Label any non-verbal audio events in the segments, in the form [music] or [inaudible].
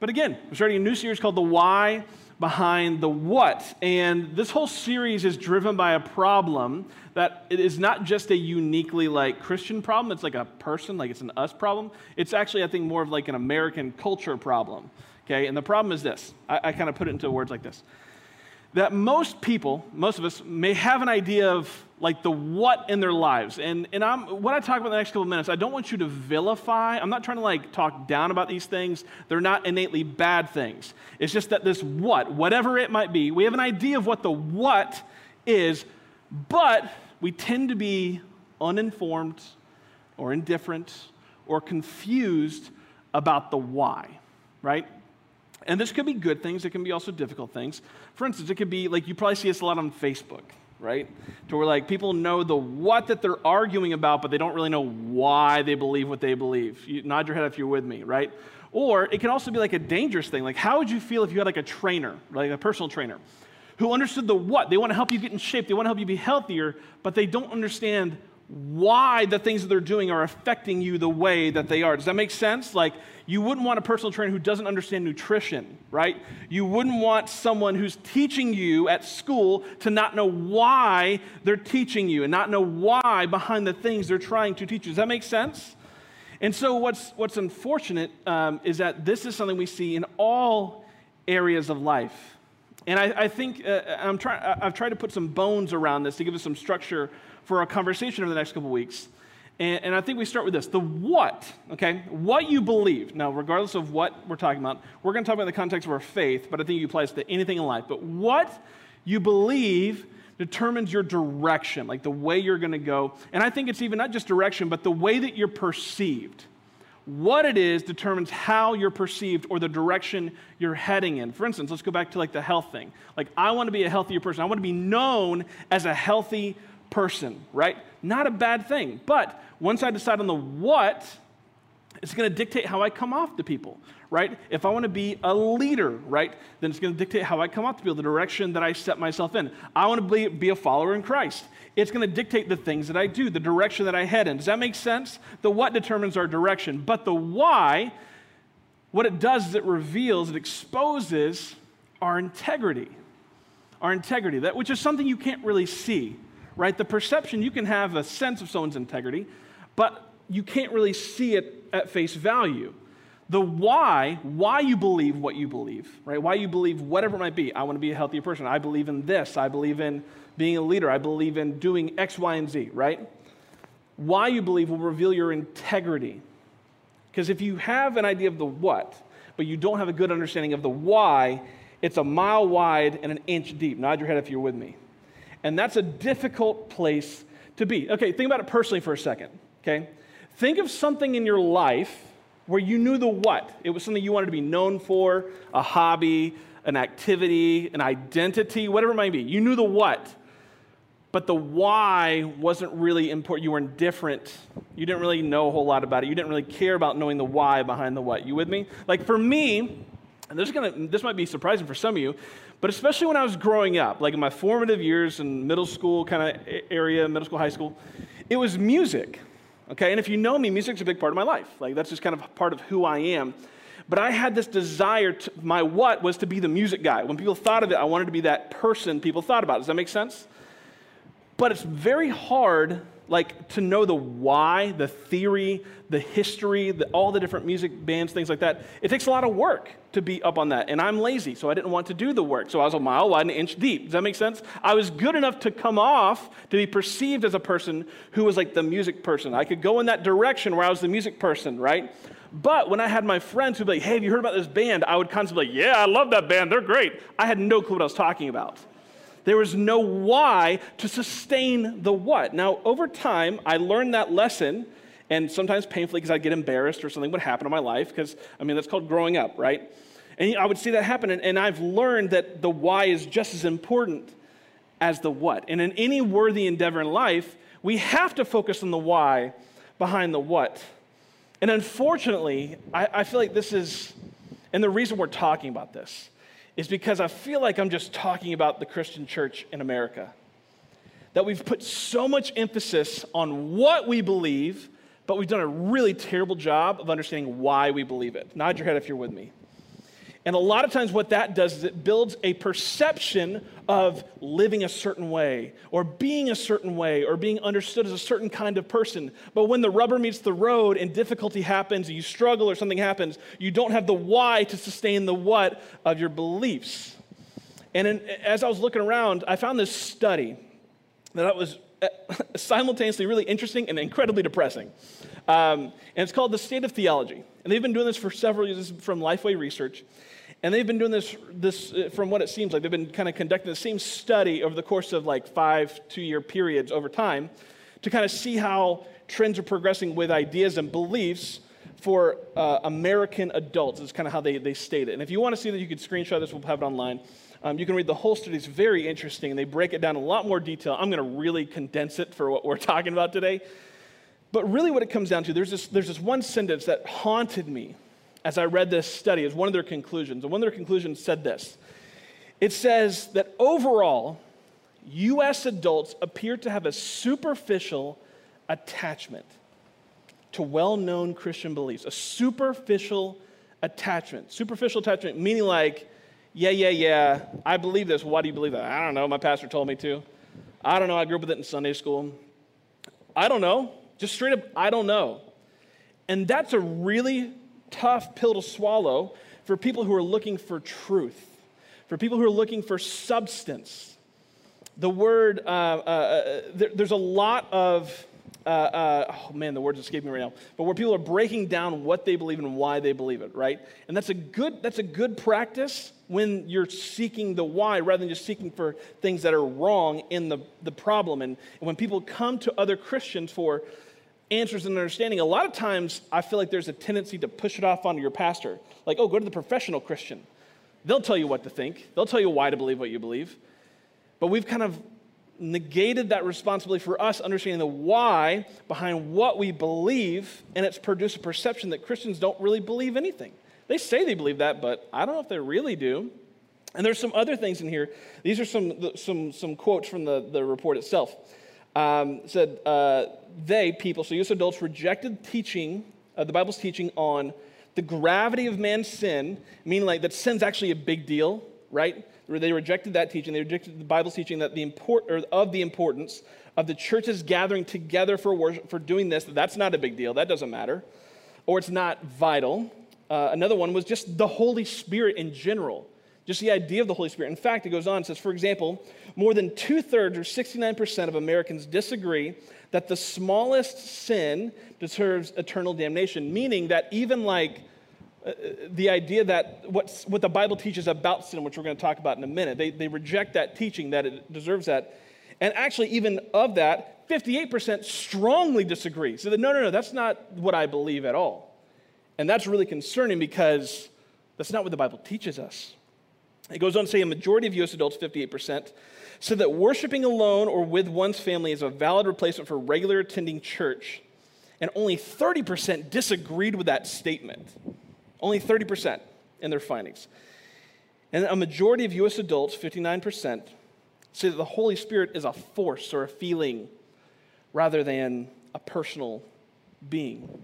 But again, we're starting a new series called The Why Behind the What. And this whole series is driven by a problem that it is not just a uniquely like Christian problem, it's like a person, like it's an us problem. It's actually, I think, more of like an American culture problem. Okay, and the problem is this I, I kind of put it into words like this that most people, most of us, may have an idea of like the what in their lives. And, and I'm, what I talk about in the next couple of minutes, I don't want you to vilify. I'm not trying to like talk down about these things. They're not innately bad things. It's just that this what, whatever it might be, we have an idea of what the what is, but we tend to be uninformed or indifferent or confused about the why, right? And this could be good things, it can be also difficult things. For instance, it could be like you probably see this a lot on Facebook, right? To where like people know the what that they're arguing about, but they don't really know why they believe what they believe. You nod your head if you're with me, right? Or it can also be like a dangerous thing. Like, how would you feel if you had like a trainer, like a personal trainer, who understood the what? They want to help you get in shape, they want to help you be healthier, but they don't understand why the things that they're doing are affecting you the way that they are. Does that make sense? Like, you wouldn't want a personal trainer who doesn't understand nutrition, right? You wouldn't want someone who's teaching you at school to not know why they're teaching you and not know why behind the things they're trying to teach you. Does that make sense? And so, what's, what's unfortunate um, is that this is something we see in all areas of life. And I, I think uh, I'm try, I've tried to put some bones around this to give us some structure for our conversation over the next couple weeks. And, and, I think we start with this the what, okay? What you believe. Now, regardless of what we're talking about, we're going to talk about the context of our faith, but I think it applies to anything in life. But what you believe determines your direction, like the way you're going to go. And I think it's even not just direction, but the way that you're perceived. What it is determines how you're perceived or the direction you're heading in. For instance, let's go back to like the health thing. Like, I want to be a healthier person. I want to be known as a healthy person, right? Not a bad thing. But once I decide on the what, it's going to dictate how I come off to people, right? If I want to be a leader, right, then it's going to dictate how I come off to people, the direction that I set myself in. I want to be, be a follower in Christ. It's going to dictate the things that I do, the direction that I head in. Does that make sense? The what determines our direction, but the why, what it does is it reveals, it exposes our integrity. Our integrity, that, which is something you can't really see right? The perception, you can have a sense of someone's integrity, but you can't really see it at face value. The why, why you believe what you believe, right? Why you believe whatever it might be. I want to be a healthier person. I believe in this. I believe in being a leader. I believe in doing X, Y, and Z, right? Why you believe will reveal your integrity. Because if you have an idea of the what, but you don't have a good understanding of the why, it's a mile wide and an inch deep. Nod your head if you're with me. And that's a difficult place to be. Okay, think about it personally for a second, okay? Think of something in your life where you knew the what. It was something you wanted to be known for, a hobby, an activity, an identity, whatever it might be. You knew the what, but the why wasn't really important. You were indifferent. You didn't really know a whole lot about it. You didn't really care about knowing the why behind the what. You with me? Like for me, and this, is gonna, this might be surprising for some of you, but especially when I was growing up, like in my formative years in middle school kind of area, middle school, high school, it was music. Okay, and if you know me, music's a big part of my life. Like that's just kind of part of who I am. But I had this desire to, my what was to be the music guy. When people thought of it, I wanted to be that person people thought about. Does that make sense? But it's very hard like to know the why, the theory, the history, the, all the different music bands, things like that. It takes a lot of work to be up on that. And I'm lazy, so I didn't want to do the work. So I was a mile wide and an inch deep. Does that make sense? I was good enough to come off to be perceived as a person who was like the music person. I could go in that direction where I was the music person, right? But when I had my friends who'd be like, hey, have you heard about this band? I would constantly be like, yeah, I love that band. They're great. I had no clue what I was talking about. There was no why to sustain the what. Now, over time, I learned that lesson, and sometimes painfully because I'd get embarrassed or something would happen in my life, because, I mean, that's called growing up, right? And I would see that happen, and, and I've learned that the why is just as important as the what. And in any worthy endeavor in life, we have to focus on the why behind the what. And unfortunately, I, I feel like this is, and the reason we're talking about this is because I feel like I'm just talking about the Christian church in America. That we've put so much emphasis on what we believe, but we've done a really terrible job of understanding why we believe it. Nod your head if you're with me. And a lot of times, what that does is it builds a perception of living a certain way, or being a certain way, or being understood as a certain kind of person. But when the rubber meets the road and difficulty happens, you struggle or something happens, you don't have the why to sustain the what of your beliefs. And in, as I was looking around, I found this study that was [laughs] simultaneously really interesting and incredibly depressing. Um, and it's called The State of Theology. And they've been doing this for several years from Lifeway Research. And they've been doing this, this uh, from what it seems like, they've been kind of conducting the same study over the course of like five, two year periods over time to kind of see how trends are progressing with ideas and beliefs for uh, American adults, is kind of how they, they state it. And if you want to see that, you can screenshot this, we'll have it online. Um, you can read the whole study, it's very interesting, they break it down in a lot more detail. I'm going to really condense it for what we're [laughs] talking about today. But really, what it comes down to, there's this, there's this one sentence that haunted me as I read this study, as one of their conclusions. And one of their conclusions said this it says that overall, U.S. adults appear to have a superficial attachment to well known Christian beliefs, a superficial attachment. Superficial attachment, meaning like, yeah, yeah, yeah, I believe this. Why do you believe that? I don't know. My pastor told me to. I don't know. I grew up with it in Sunday school. I don't know. Just straight up, I don't know. And that's a really tough pill to swallow for people who are looking for truth, for people who are looking for substance. The word, uh, uh, uh there, there's a lot of, uh, uh, oh man, the words escape me right now, but where people are breaking down what they believe and why they believe it, right? And that's a good, that's a good practice when you're seeking the why rather than just seeking for things that are wrong in the, the problem. And, and when people come to other Christians for answers and understanding, a lot of times I feel like there's a tendency to push it off onto your pastor. Like, oh, go to the professional Christian. They'll tell you what to think, they'll tell you why to believe what you believe. But we've kind of negated that responsibility for us understanding the why behind what we believe, and it's produced a perception that Christians don't really believe anything. They say they believe that, but I don't know if they really do. And there's some other things in here. These are some, some, some quotes from the, the report itself um, said uh, they, people, so U.S. adults, rejected teaching, uh, the Bible's teaching on the gravity of man's sin, meaning like that sin's actually a big deal, right? They rejected that teaching. They rejected the Bible's teaching that the import, or of the importance of the churches gathering together for worship, for doing this. That's not a big deal. That doesn't matter, or it's not vital. Uh, another one was just the Holy Spirit in general. Just the idea of the Holy Spirit. In fact, it goes on, it says, for example, more than two thirds or 69% of Americans disagree that the smallest sin deserves eternal damnation, meaning that even like Uh, the idea that what's, what the Bible teaches about sin, which we're going to talk about in a minute, they, they reject that teaching that it deserves that. And actually, even of that, 58% strongly disagree. So, that, no, no, no, that's not what I believe at all. And that's really concerning because that's not what the Bible teaches us. It goes on to say a majority of US adults, 58%, said that worshiping alone or with one's family is a valid replacement for regular attending church. And only 30% disagreed with that statement. Only 30% in their findings. And a majority of US adults, 59%, say that the Holy Spirit is a force or a feeling rather than a personal being.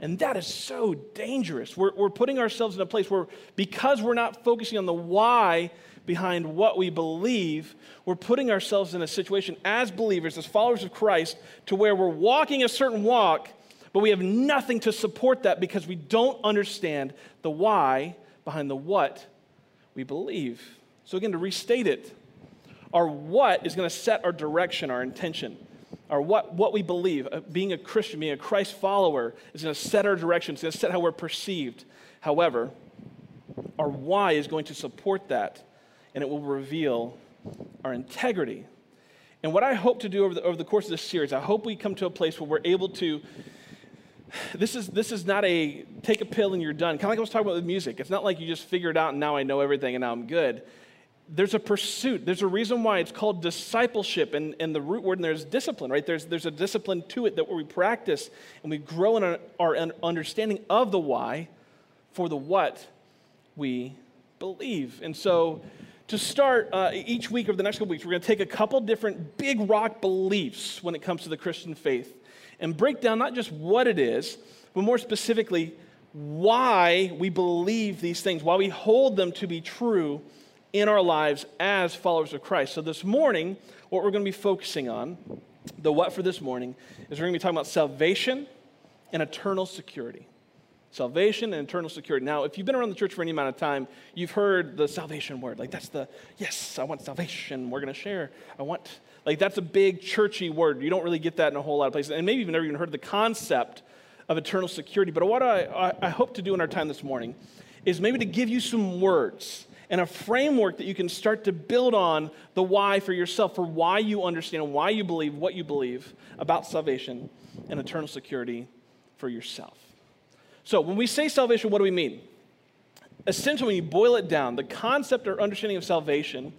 And that is so dangerous. We're, we're putting ourselves in a place where, because we're not focusing on the why behind what we believe, we're putting ourselves in a situation as believers, as followers of Christ, to where we're walking a certain walk, but we have nothing to support that because we don't understand the why behind the what we believe. So, again, to restate it, our what is going to set our direction, our intention Our what, what we believe, uh, being a Christian, being a Christ follower, is going to set our direction, it's going to set how we're perceived. However, our why is going to support that, and it will reveal our integrity. And what I hope to do over the, over the course of this series, I hope we come to a place where we're able to. This is, this is not a take a pill and you're done. Kind of like I was talking about with music. It's not like you just figure it out and now I know everything and now I'm good there's a pursuit. There's a reason why it's called discipleship, and, and the root word and there's discipline, right? There's, there's a discipline to it that we practice and we grow in our, our understanding of the why for the what we believe. And so, to start uh, each week over the next couple weeks, we're going to take a couple different big rock beliefs when it comes to the Christian faith and break down not just what it is, but more specifically, why we believe these things, why we hold them to be true in our lives as followers of Christ. So this morning, what we're going to be focusing on, the what for this morning, is we're going to be talking about salvation and eternal security. Salvation and eternal security. Now, if you've been around the church for any amount of time, you've heard the salvation word. Like, that's the, yes, I want salvation. We're going to share. I want, like, that's a big churchy word. You don't really get that in a whole lot of places. And maybe you've never even heard of the concept of eternal security. But what I, I, I hope to do in our time this morning is maybe to give you some words and a framework that you can start to build on the why for yourself, for why you understand why you believe what you believe about salvation and eternal security for yourself. So, when we say salvation, what do we mean? Essentially, when you boil it down, the concept or understanding of salvation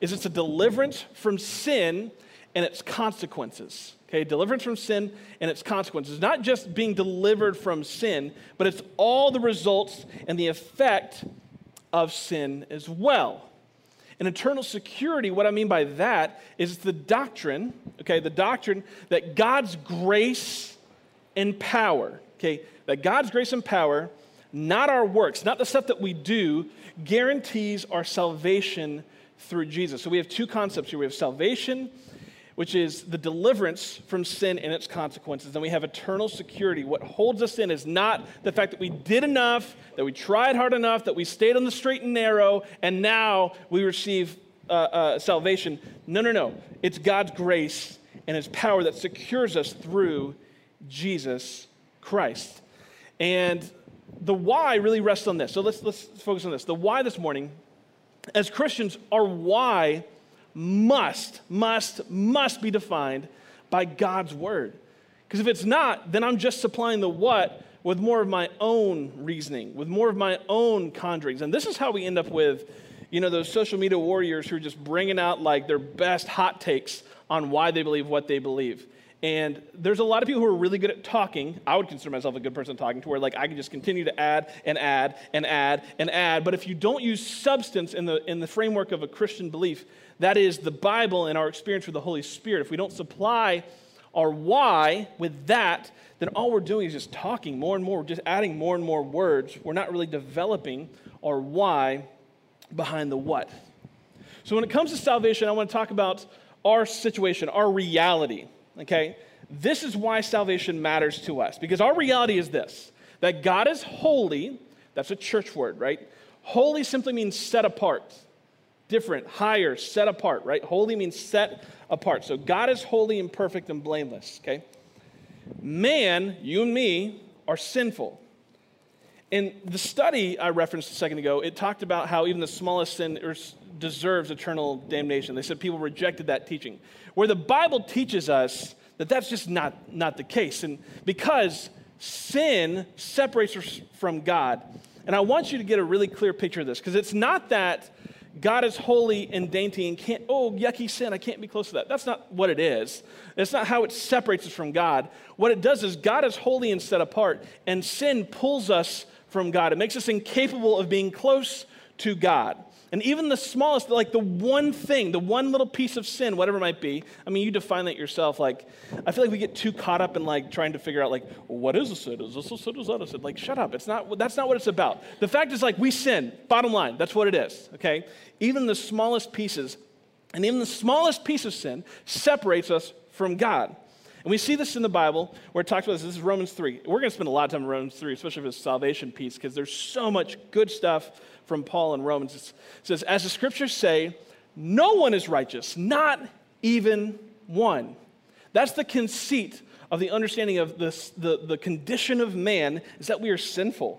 is it's a deliverance from sin and its consequences. Okay, deliverance from sin and its consequences. Not just being delivered from sin, but it's all the results and the effect of sin as well. And eternal security, what I mean by that is the doctrine, okay, the doctrine that God's grace and power, okay, that God's grace and power, not our works, not the stuff that we do, guarantees our salvation through Jesus. So we have two concepts here we have salvation, which is the deliverance from sin and its consequences. Then we have eternal security. What holds us in is not the fact that we did enough, that we tried hard enough, that we stayed on the straight and narrow, and now we receive uh, uh, salvation. No, no, no. It's God's grace and His power that secures us through Jesus Christ. And the why really rests on this. So let's, let's focus on this. The why this morning, as Christians, our why must, must, must be defined by God's word. Because if it's not, then I'm just supplying the what with more of my own reasoning, with more of my own conjurings. And this is how we end up with, you know, those social media warriors who are just bringing out like their best hot takes on why they believe what they believe. And there's a lot of people who are really good at talking. I would consider myself a good person talking to where like I can just continue to add and add and add and add. But if you don't use substance in the in the framework of a Christian belief, that is the Bible and our experience with the Holy Spirit, if we don't supply our why with that, then all we're doing is just talking more and more, we're just adding more and more words. We're not really developing our why behind the what. So when it comes to salvation, I want to talk about our situation, our reality okay? This is why salvation matters to us because our reality is this that God is holy. That's a church word, right? Holy simply means set apart, different, higher, set apart, right? Holy means set apart. So God is holy and perfect and blameless, okay? Man, you and me, are sinful. In the study I referenced a second ago, it talked about how even the smallest sin er, deserves eternal damnation. They said people rejected that teaching. Where the Bible teaches us that that's just not, not the case. And because sin separates us from God. And I want you to get a really clear picture of this because it's not that God is holy and dainty and can't, oh, yucky sin, I can't be close to that. That's not what it is. It's not how it separates us from God. What it does is God is holy and set apart, and sin pulls us from God. It makes us incapable of being close to God. And even the smallest, like the one thing, the one little piece of sin, whatever it might be, I mean, you define that yourself. Like, I feel like we get too caught up in like trying to figure out, like, what is a sin? Is this a sin? Is that a sin? Like, shut up. It's not, that's not what it's about. The fact is, like, we sin. Bottom line, that's what it is, okay? Even the smallest pieces, and even the smallest piece of sin separates us from God. And we see this in the Bible where it talks about this. This is Romans 3. We're going to spend a lot of time in Romans 3, especially for the salvation piece, because there's so much good stuff from Paul in Romans. It says, As the scriptures say, no one is righteous, not even one. That's the conceit of the understanding of this, the, the condition of man is that we are sinful.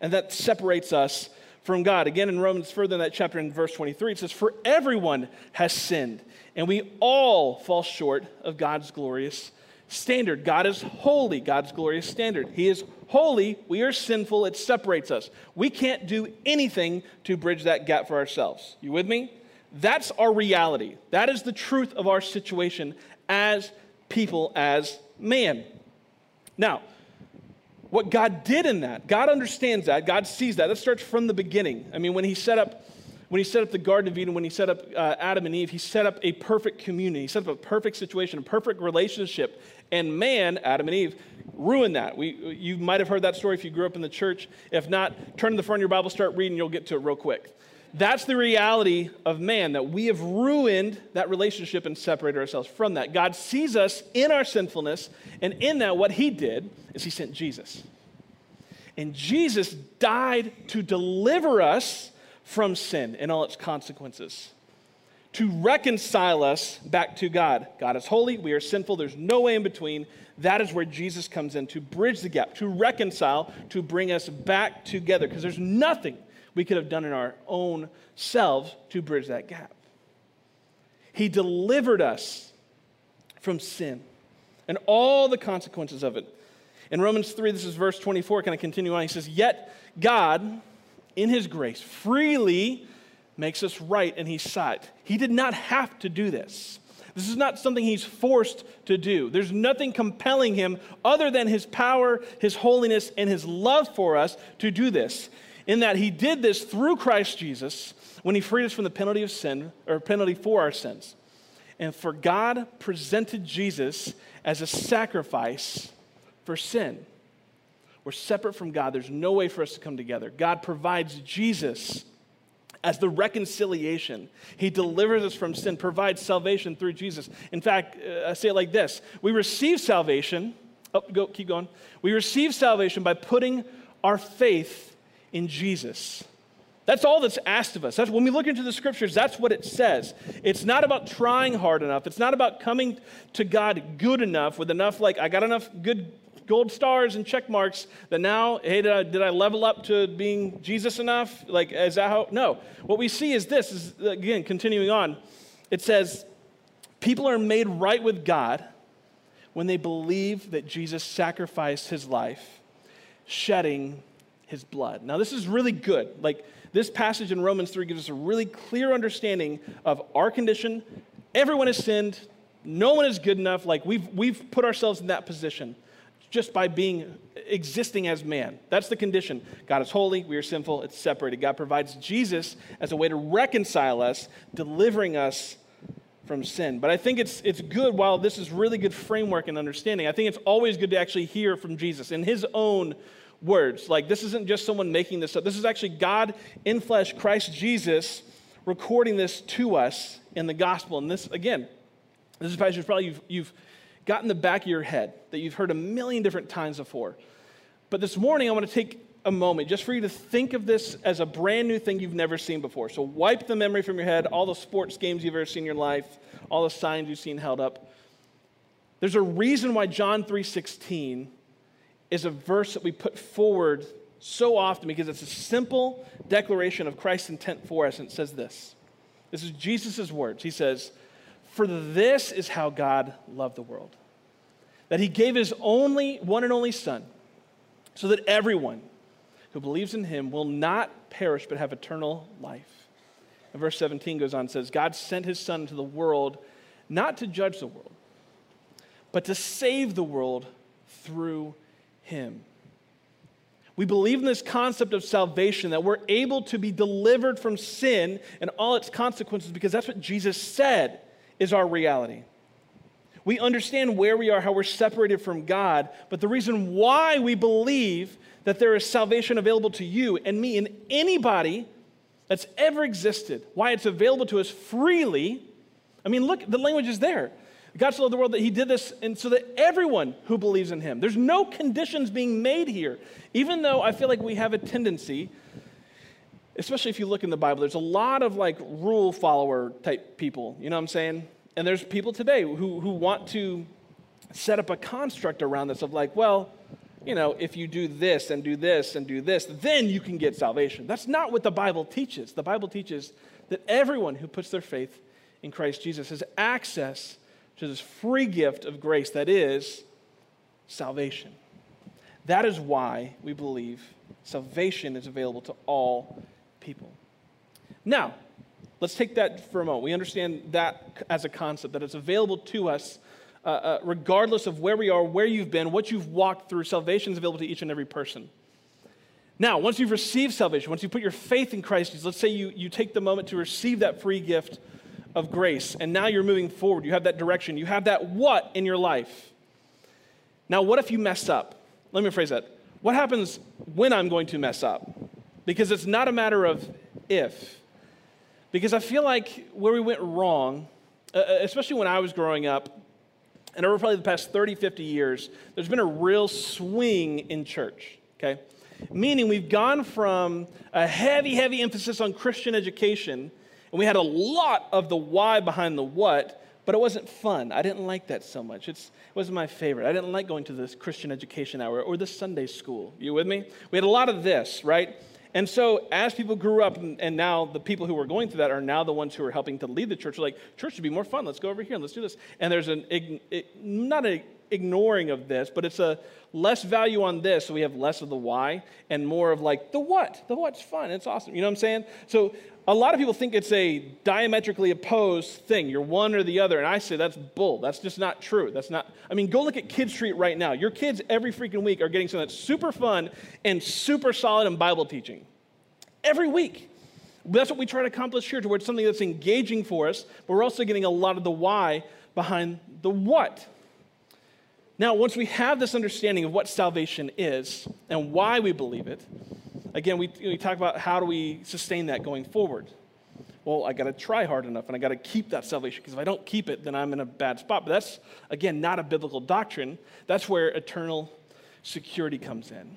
And that separates us from God. Again, in Romans, further in that chapter, in verse 23, it says, For everyone has sinned, and we all fall short of God's glorious standard. God is holy, God's glorious standard. He is holy, we are sinful, it separates us. We can't do anything to bridge that gap for ourselves. You with me? That's our reality. That is the truth of our situation as people, as man. Now, what God did in that, God understands that, God sees that. That starts from the beginning. I mean, when He set up when he set up the Garden of Eden, when he set up uh, Adam and Eve, he set up a perfect community. He set up a perfect situation, a perfect relationship. And man, Adam and Eve, ruined that. We, you might have heard that story if you grew up in the church. If not, turn to the front of your Bible, start reading, you'll get to it real quick. That's the reality of man, that we have ruined that relationship and separated ourselves from that. God sees us in our sinfulness, and in that, what He did is He sent Jesus. And Jesus died to deliver us from sin and all its consequences, to reconcile us back to God. God is holy, we are sinful, there's no way in between. That is where Jesus comes in to bridge the gap, to reconcile, to bring us back together, because there's nothing we could have done in our own selves to bridge that gap. He delivered us from sin and all the consequences of it. In Romans 3, this is verse 24, kind of continue on. He says, Yet God, in his grace, freely makes us right in his sight. He did not have to do this. This is not something he's forced to do. There's nothing compelling him other than his power, his holiness, and his love for us to do this in that he did this through Christ Jesus when he freed us from the penalty of sin, or penalty for our sins. And for God presented Jesus as a sacrifice for sin. We're separate from God. There's no way for us to come together. God provides Jesus as the reconciliation. He delivers us from sin, provides salvation through Jesus. In fact, uh, I say it like this We receive salvation. Oh, go, keep going. We receive salvation by putting our faith in Jesus. That's all that's asked of us. That's, when we look into the scriptures, that's what it says. It's not about trying hard enough. It's not about coming to God good enough with enough, like, I got enough good gold stars and check marks that now, hey, did I, did I level up to being Jesus enough? Like, is that how? No. What we see is this, is again, continuing on. It says, people are made right with God when they believe that Jesus sacrificed his life, shedding his blood. Now, this is really good. Like, this passage in Romans 3 gives us a really clear understanding of our condition. Everyone has sinned. No one is good enough. Like, we've, we've put ourselves in that position just by being existing as man. That's the condition. God is holy, we are sinful, it's separated. God provides Jesus as a way to reconcile us, delivering us from sin. But I think it's, it's good, while this is really good framework and understanding, I think it's always good to actually hear from Jesus in his own words. Like, this isn't just someone making this up. This is actually God in flesh, Christ Jesus, recording this to us in the gospel. And this, again, this is passage probably you've, you've got in the back of your head that you've heard a million different times before. But this morning, I want to take a moment just for you to think of this as a brand new thing you've never seen before. So wipe the memory from your head, all the sports games you've ever seen in your life, all the signs you've seen held up. There's a reason why John 3:16 is a verse that we put forward so often because it's a simple declaration of Christ's intent for us. And it says this this is Jesus' words. He says, For this is how God loved the world, that he gave his only, one and only Son, so that everyone who believes in him will not perish but have eternal life. And verse 17 goes on and says, God sent his Son into the world not to judge the world, but to save the world through him. We believe in this concept of salvation, that we're able to be delivered from sin and all its consequences because that's what Jesus said is our reality. We understand where we are, how we're separated from God, but the reason why we believe that there is salvation available to you and me and anybody that's ever existed, why it's available to us freely. I mean, look, the language is there. God so loved the world that he did this and so that everyone who believes in him, there's no conditions being made here. Even though I feel like we have a tendency, especially if you look in the Bible, there's a lot of like rule follower type people, you know what I'm saying? And there's people today who, who want to set up a construct around this of like, well, you know, if you do this and do this and do this, then you can get salvation. That's not what the Bible teaches. The Bible teaches that everyone who puts their faith in Christ Jesus has access to this free gift of grace that is salvation. That is why we believe salvation is available to all people. Now, let's take that for a moment. We understand that as a concept, that it's available to us uh, uh, regardless of where we are, where you've been, what you've walked through. Salvation is available to each and every person. Now, once you've received salvation, once you put your faith in Christ let's say you, you take the moment to receive that free gift of grace, and now you're moving forward. You have that direction, you have that what in your life. Now, what if you mess up? Let me phrase that. What happens when I'm going to mess up? Because it's not a matter of if. Because I feel like where we went wrong, uh, uh especially when I was growing up, and over probably the past 30, 50 years, there's been a real swing in church, okay? Meaning we've gone from a heavy, heavy emphasis on Christian education, and we had a lot of the why behind the what, but it wasn't fun. I didn't like that so much. It's, it wasn't my favorite. I didn't like going to this Christian education hour or the Sunday school. You with me? We had a lot of this, right? And so, as people grew up, and now the people who were going through that are now the ones who are helping to lead the church. are like, church should be more fun. Let's go over here and let's do this. And there's an, not an ignoring of this, but it's a less value on this, so we have less of the why and more of like the what. The what's fun. It's awesome. You know what I'm saying? So, a lot of people think it's a diametrically opposed thing. You're one or the other. And I say that's bull. That's just not true. That's not, I mean, go look at Kid Street right now. Your kids every freaking week are getting something that's super fun and super solid in Bible teaching. Every week. That's what we try to accomplish here, towards something that's engaging for us, but we're also getting a lot of the why behind the what. Now, once we have this understanding of what salvation is and why we believe it, again, we, we talk about how do we sustain that going forward. Well, I got to try hard enough and I got to keep that salvation because if I don't keep it, then I'm in a bad spot. But that's, again, not a biblical doctrine. That's where eternal security comes in.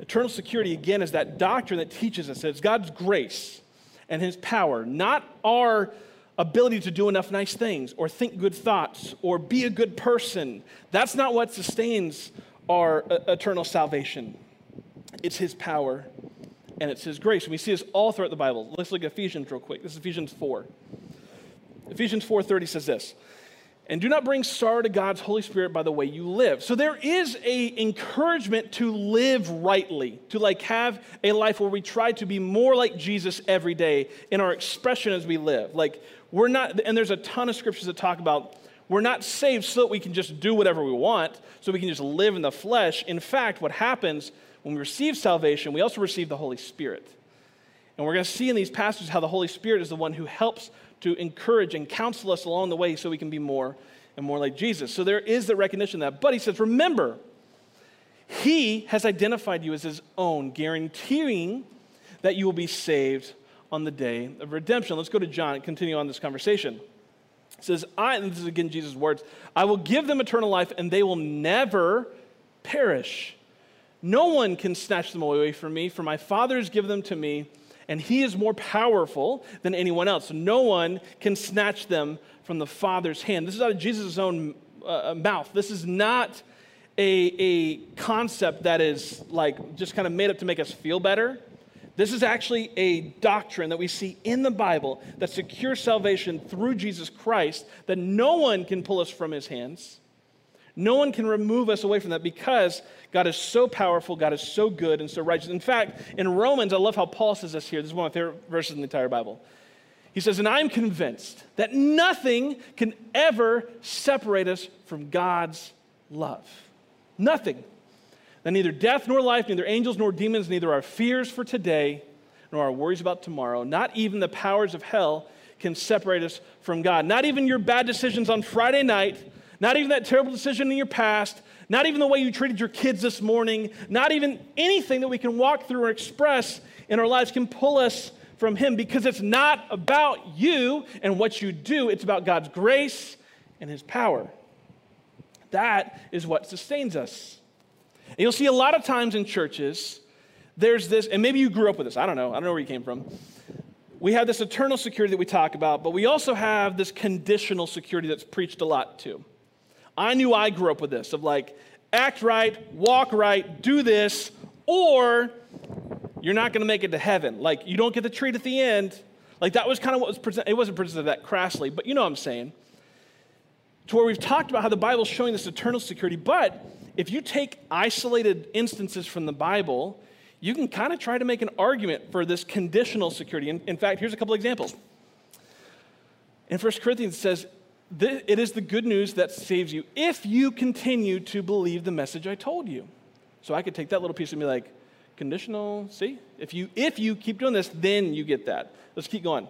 Eternal security, again, is that doctrine that teaches us that it's God's grace and His power, not our ability to do enough nice things or think good thoughts or be a good person. That's not what sustains our uh, eternal salvation. It's His power and it's His grace. And we see this all throughout the Bible. Let's look at Ephesians real quick. This is Ephesians 4. Ephesians 4:30 says this. And do not bring sorrow to God's Holy Spirit by the way you live. So there is a encouragement to live rightly, to like have a life where we try to be more like Jesus every day in our expression as we live. Like we're not, and there's a ton of scriptures that talk about we're not saved so that we can just do whatever we want, so we can just live in the flesh. In fact, what happens when we receive salvation, we also receive the Holy Spirit. And we're going to see in these passages how the Holy Spirit is the one who helps to encourage and counsel us along the way so we can be more and more like Jesus. So there is the recognition that. But he says, remember, he has identified you as his own, guaranteeing that you will be saved on the day of redemption. Let's go to John and continue on this conversation. It says, I, and this is again Jesus' words, I will give them eternal life and they will never perish. No one can snatch them away from me, for my Father has given them to me, and he is more powerful than anyone else. No one can snatch them from the Father's hand. This is out of Jesus' own uh, uh, mouth. This is not a, a concept that is like just kind of made up to make us feel better. This is actually a doctrine that we see in the Bible that secures salvation through Jesus Christ, that no one can pull us from his hands. No one can remove us away from that because God is so powerful, God is so good and so righteous. In fact, in Romans, I love how Paul says this here. This is one of my favorite verses in the entire Bible. He says, And I'm convinced that nothing can ever separate us from God's love. Nothing. That neither death nor life, neither angels nor demons, neither our fears for today nor our worries about tomorrow, not even the powers of hell can separate us from God. Not even your bad decisions on Friday night not even that terrible decision in your past, not even the way you treated your kids this morning, not even anything that we can walk through or express in our lives can pull us from Him because it's not about you and what you do, it's about God's grace and His power. That is what sustains us. And you'll see a lot of times in churches, there's this, and maybe you grew up with this, I don't know, I don't know where you came from. We have this eternal security that we talk about, but we also have this conditional security that's preached a lot too. I knew I grew up with this of like, act right, walk right, do this, or you're not going to make it to heaven. Like, you don't get the treat at the end. Like, that was kind of what was presented. It wasn't presented that crassly, but you know what I'm saying. To where we've talked about how the Bible's showing this eternal security, but if you take isolated instances from the Bible, you can kind of try to make an argument for this conditional security. In, in fact, here's a couple examples. In 1 Corinthians, it says, it is the good news that saves you if you continue to believe the message I told you. So I could take that little piece and be like, conditional, see? If you, if you keep doing this, then you get that. Let's keep going.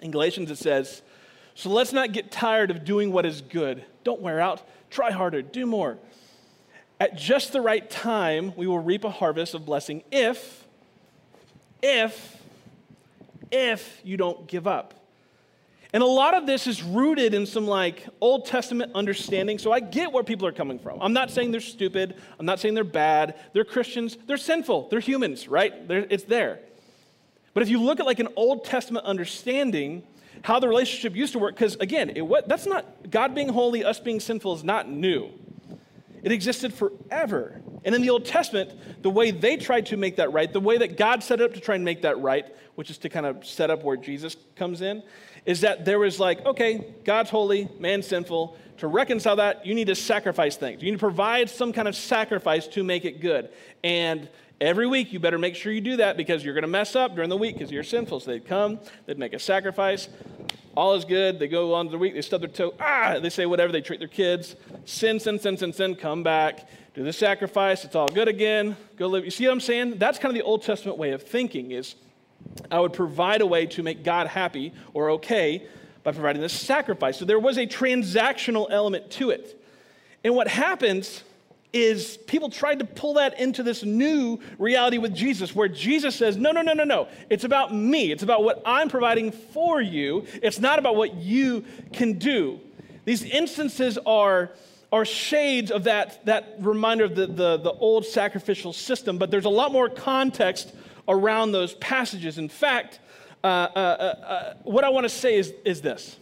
In Galatians, it says, So let's not get tired of doing what is good. Don't wear out. Try harder. Do more. At just the right time, we will reap a harvest of blessing if, if, if you don't give up. And a lot of this is rooted in some like Old Testament understanding. So I get where people are coming from. I'm not saying they're stupid. I'm not saying they're bad. They're Christians. They're sinful. They're humans, right? They're, it's there. But if you look at like an Old Testament understanding, how the relationship used to work, because again, it, what, that's not, God being holy, us being sinful is not new. It existed forever. And in the Old Testament, the way they tried to make that right, the way that God set it up to try and make that right, which is to kind of set up where Jesus comes in, is that there was like, okay, God's holy, man's sinful. To reconcile that, you need to sacrifice things. You need to provide some kind of sacrifice to make it good. And every week, you better make sure you do that because you're going to mess up during the week because you're sinful. So they'd come, they'd make a sacrifice. All is good. They go on to the week, they stub their toe. Ah, they say whatever. They treat their kids. Sin, sin, sin, sin, sin. Come back, do the sacrifice. It's all good again. Go live. You see what I'm saying? That's kind of the Old Testament way of thinking is I would provide a way to make God happy or okay by providing this sacrifice. So there was a transactional element to it. And what happens is people tried to pull that into this new reality with Jesus, where Jesus says, No, no, no, no, no. It's about me. It's about what I'm providing for you. It's not about what you can do. These instances are, are shades of that, that reminder of the, the, the old sacrificial system, but there's a lot more context around those passages. In fact, uh, uh, uh, uh what I want to say is, is this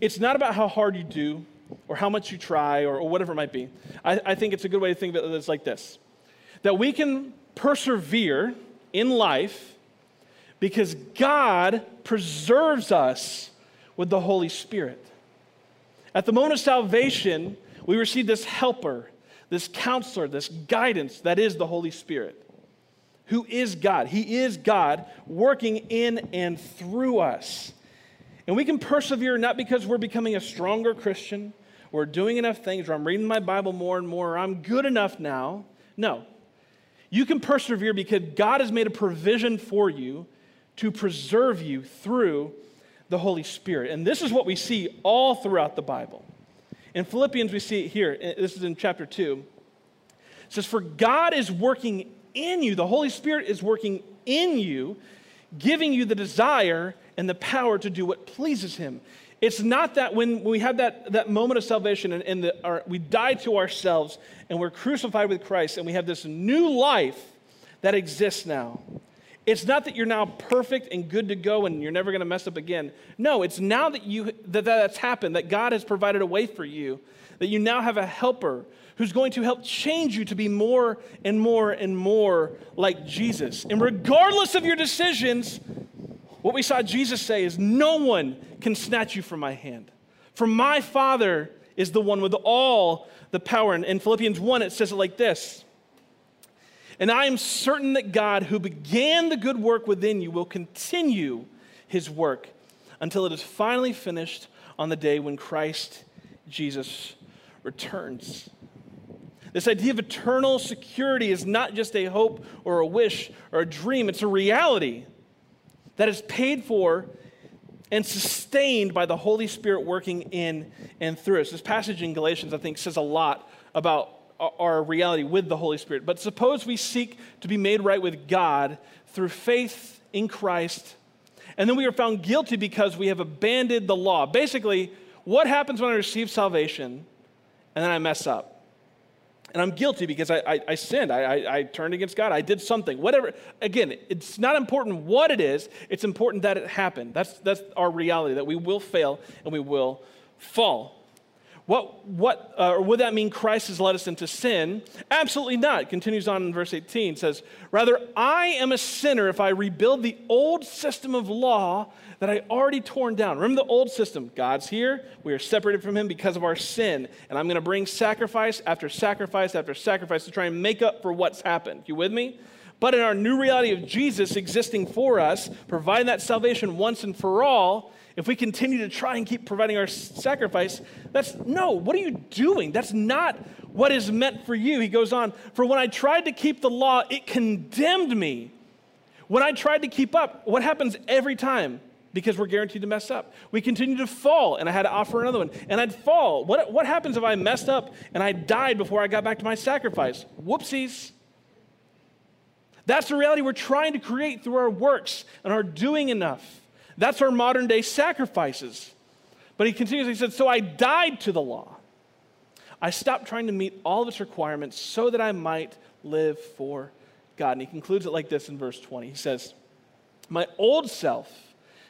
it's not about how hard you do or how much you try or, or whatever it might be. I, I think it's a good way to think of it it's like this that we can persevere in life because God preserves us with the Holy Spirit. At the moment of salvation, we receive this helper, this counselor, this guidance that is the Holy Spirit who is God. He is God working in and through us. And we can persevere not because we're becoming a stronger Christian, we're doing enough things, or I'm reading my Bible more and more, or I'm good enough now. No. You can persevere because God has made a provision for you to preserve you through the Holy Spirit. And this is what we see all throughout the Bible. In Philippians, we see it here. This is in chapter 2. It says, For God is working in you. The Holy Spirit is working in you, giving you the desire and the power to do what pleases Him. It's not that when we have that, that moment of salvation and, and the, our, we die to ourselves and we're crucified with Christ and we have this new life that exists now. It's not that you're now perfect and good to go and you're never going to mess up again. No, it's now that you that that's happened, that God has provided a way for you, that you now have a helper who's going to help change you to be more and more and more like Jesus. And regardless of your decisions, what we saw Jesus say is, No one can snatch you from my hand. For my Father is the one with all the power. And in Philippians 1, it says it like this And I am certain that God, who began the good work within you, will continue his work until it is finally finished on the day when Christ Jesus returns. This idea of eternal security is not just a hope or a wish or a dream, it's a reality that is paid for and sustained by the Holy Spirit working in and through us. This passage in Galatians, I think, says a lot about our reality with the Holy Spirit. But suppose we seek to be made right with God through faith in Christ, and then we are found guilty because we have abandoned the law. Basically, what happens when I receive salvation and then I mess up? And I'm guilty because I, I, I sinned. I, I, I, turned against God. I did something. Whatever. Again, it's not important what it is, it's important that it happened. That's, that's our reality, that we will fail and we will fall. What, what, uh, or would that mean Christ has led us into sin? Absolutely not. It continues on in verse 18 says, Rather, I am a sinner if I rebuild the old system of law that I already torn down. Remember the old system God's here, we are separated from Him because of our sin, and I'm going to bring sacrifice after sacrifice after sacrifice to try and make up for what's happened. You with me? But in our new reality of Jesus existing for us, providing that salvation once and for all, if we continue to try and keep providing our sacrifice, that's no, what are you doing? That's not what is meant for you. He goes on, for when I tried to keep the law, it condemned me. When I tried to keep up, what happens every time? because we're guaranteed to mess up. We continue to fall, and I had to offer another one, and I'd fall. What, what happens if I messed up and I died before I got back to my sacrifice? Whoopsies. That's the reality we're trying to create through our works and our doing enough. That's our modern day sacrifices. But he continues, he said, So I died to the law. I stopped trying to meet all of its requirements so that I might live for God. And he concludes it like this in verse 20. He says, My old self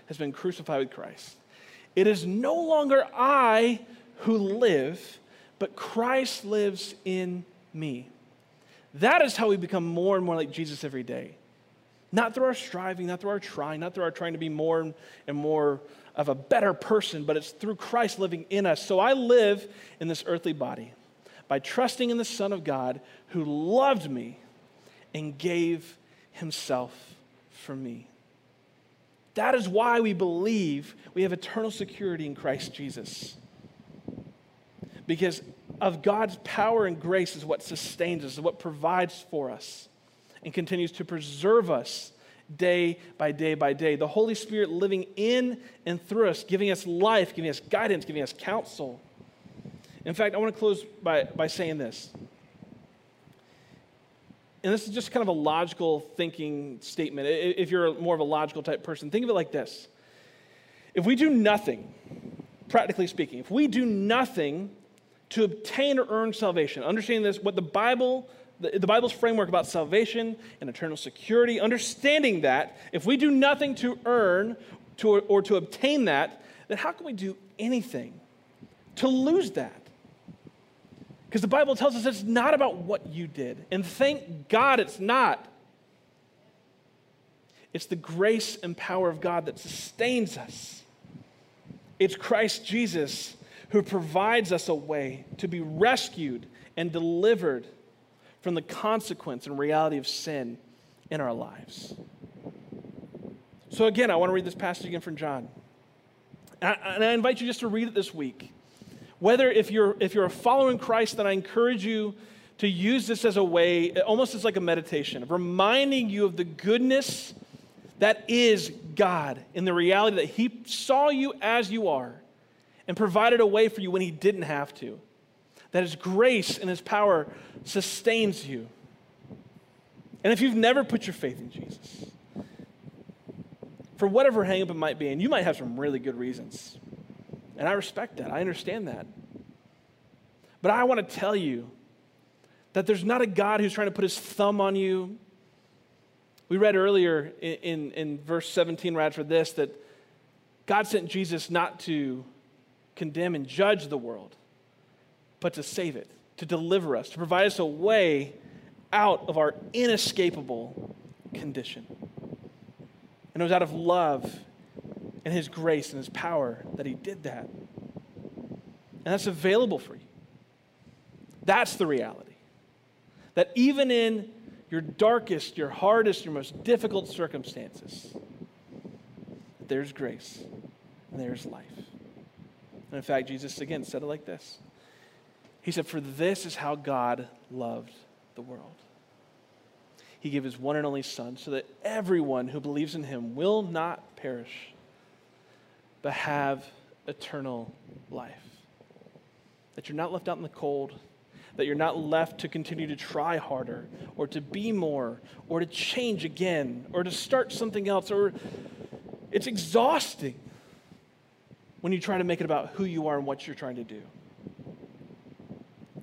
has been crucified with Christ. It is no longer I who live, but Christ lives in me. That is how we become more and more like Jesus every day. Not through our striving, not through our trying, not through our trying to be more and more of a better person, but it's through Christ living in us. So I live in this earthly body by trusting in the Son of God who loved me and gave himself for me. That is why we believe we have eternal security in Christ Jesus. Because of God's power and grace is what sustains us, is what provides for us, and continues to preserve us day by day by day. The Holy Spirit living in and through us, giving us life, giving us guidance, giving us counsel. In fact, I want to close by, by saying this. And this is just kind of a logical thinking statement. If you're more of a logical type person, think of it like this. If we do nothing, practically speaking, if we do nothing to obtain or earn salvation, understanding this, what the Bible the, the Bible's framework about salvation and eternal security, understanding that if we do nothing to earn to, or to obtain that, then how can we do anything to lose that? Because the Bible tells us it's not about what you did. And thank God it's not. It's the grace and power of God that sustains us. It's Christ Jesus who provides us a way to be rescued and delivered from the consequence and reality of sin in our lives. So, again, I want to read this passage again from John. And I, invite you just to read it this week. Whether if you're, if you're a follower in Christ, then I encourage you to use this as a way, almost as like a meditation, of reminding you of the goodness that is God in the reality that He saw you as you are and provided a way for you when He didn't have to that His grace and His power sustains you. And if you've never put your faith in Jesus, for whatever hangup it might be, and you might have some really good reasons, and I respect that, I understand that. But I want to tell you that there's not a God who's trying to put his thumb on you. We read earlier in, in, in verse 17, right for this, that God sent Jesus not to condemn and judge the world, but to save it, to deliver us, to provide us a way out of our inescapable condition. And it was out of love and His grace and His power that He did that. And that's available for you. That's the reality. That even in your darkest, your hardest, your most difficult circumstances, there's grace and there's life. And in fact, Jesus again said it like this he said, For this is how God loved the world. He gave his one and only Son so that everyone who believes in him will not perish, but have eternal life. That you're not left out in the cold, that you're not left to continue to try harder or to be more or to change again or to start something else or it's exhausting when you try to make it about who you are and what you're trying to do.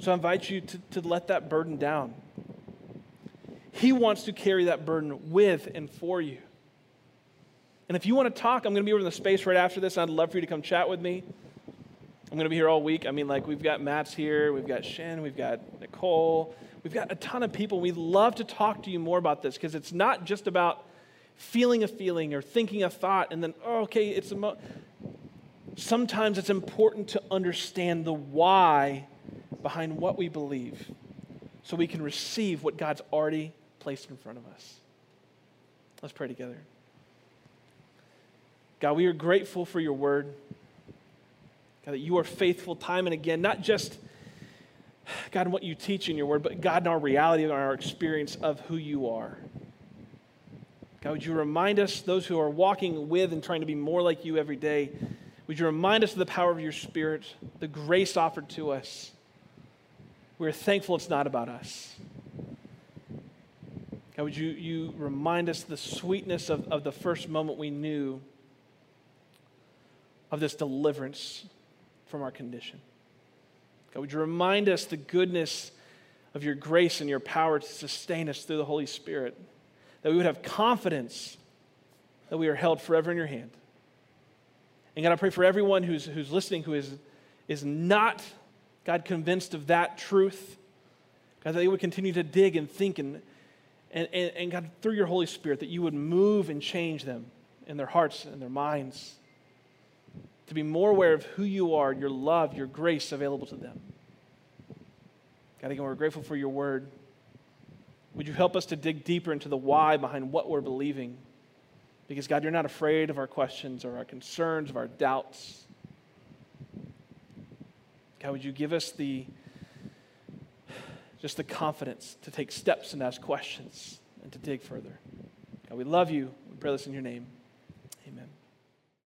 So I invite you to, to let that burden down. He wants to carry that burden with and for you. And if you want to talk, I'm going to be over in the space right after this. I'd love for you to come chat with me. I'm going to be here all week. I mean, like, we've got Matt's here, we've got Shen, we've got Nicole, we've got a ton of people. We'd love to talk to you more about this because it's not just about feeling a feeling or thinking a thought and then, oh, okay, it's a. Mo-. Sometimes it's important to understand the why behind what we believe so we can receive what God's already placed in front of us. Let's pray together. God, we are grateful for your word. God, that you are faithful time and again, not just, God, in what you teach in your word, but God, in our reality and our experience of who you are. God, would you remind us, those who are walking with and trying to be more like you every day, would you remind us of the power of your Spirit, the grace offered to us? We're thankful it's not about us. God, would you, you remind us the sweetness of, of the first moment we knew of this deliverance from our condition? God, would you remind us the goodness of your grace and your power to sustain us through the Holy Spirit? That we would have confidence that we are held forever in your hand. And God, I pray for everyone who's, who's listening who is, is not, God, convinced of that truth. God, that they would continue to dig and think and, and, and, and God, through your Holy Spirit, that you would move and change them in their hearts and their minds to be more aware of who you are, your love, your grace available to them. God, again, we're grateful for your word. Would you help us to dig deeper into the why behind what we're believing? Because, God, you're not afraid of our questions or our concerns, of our doubts. God, would you give us the just the confidence to take steps and ask questions and to dig further? God, we love you. We pray this in your name.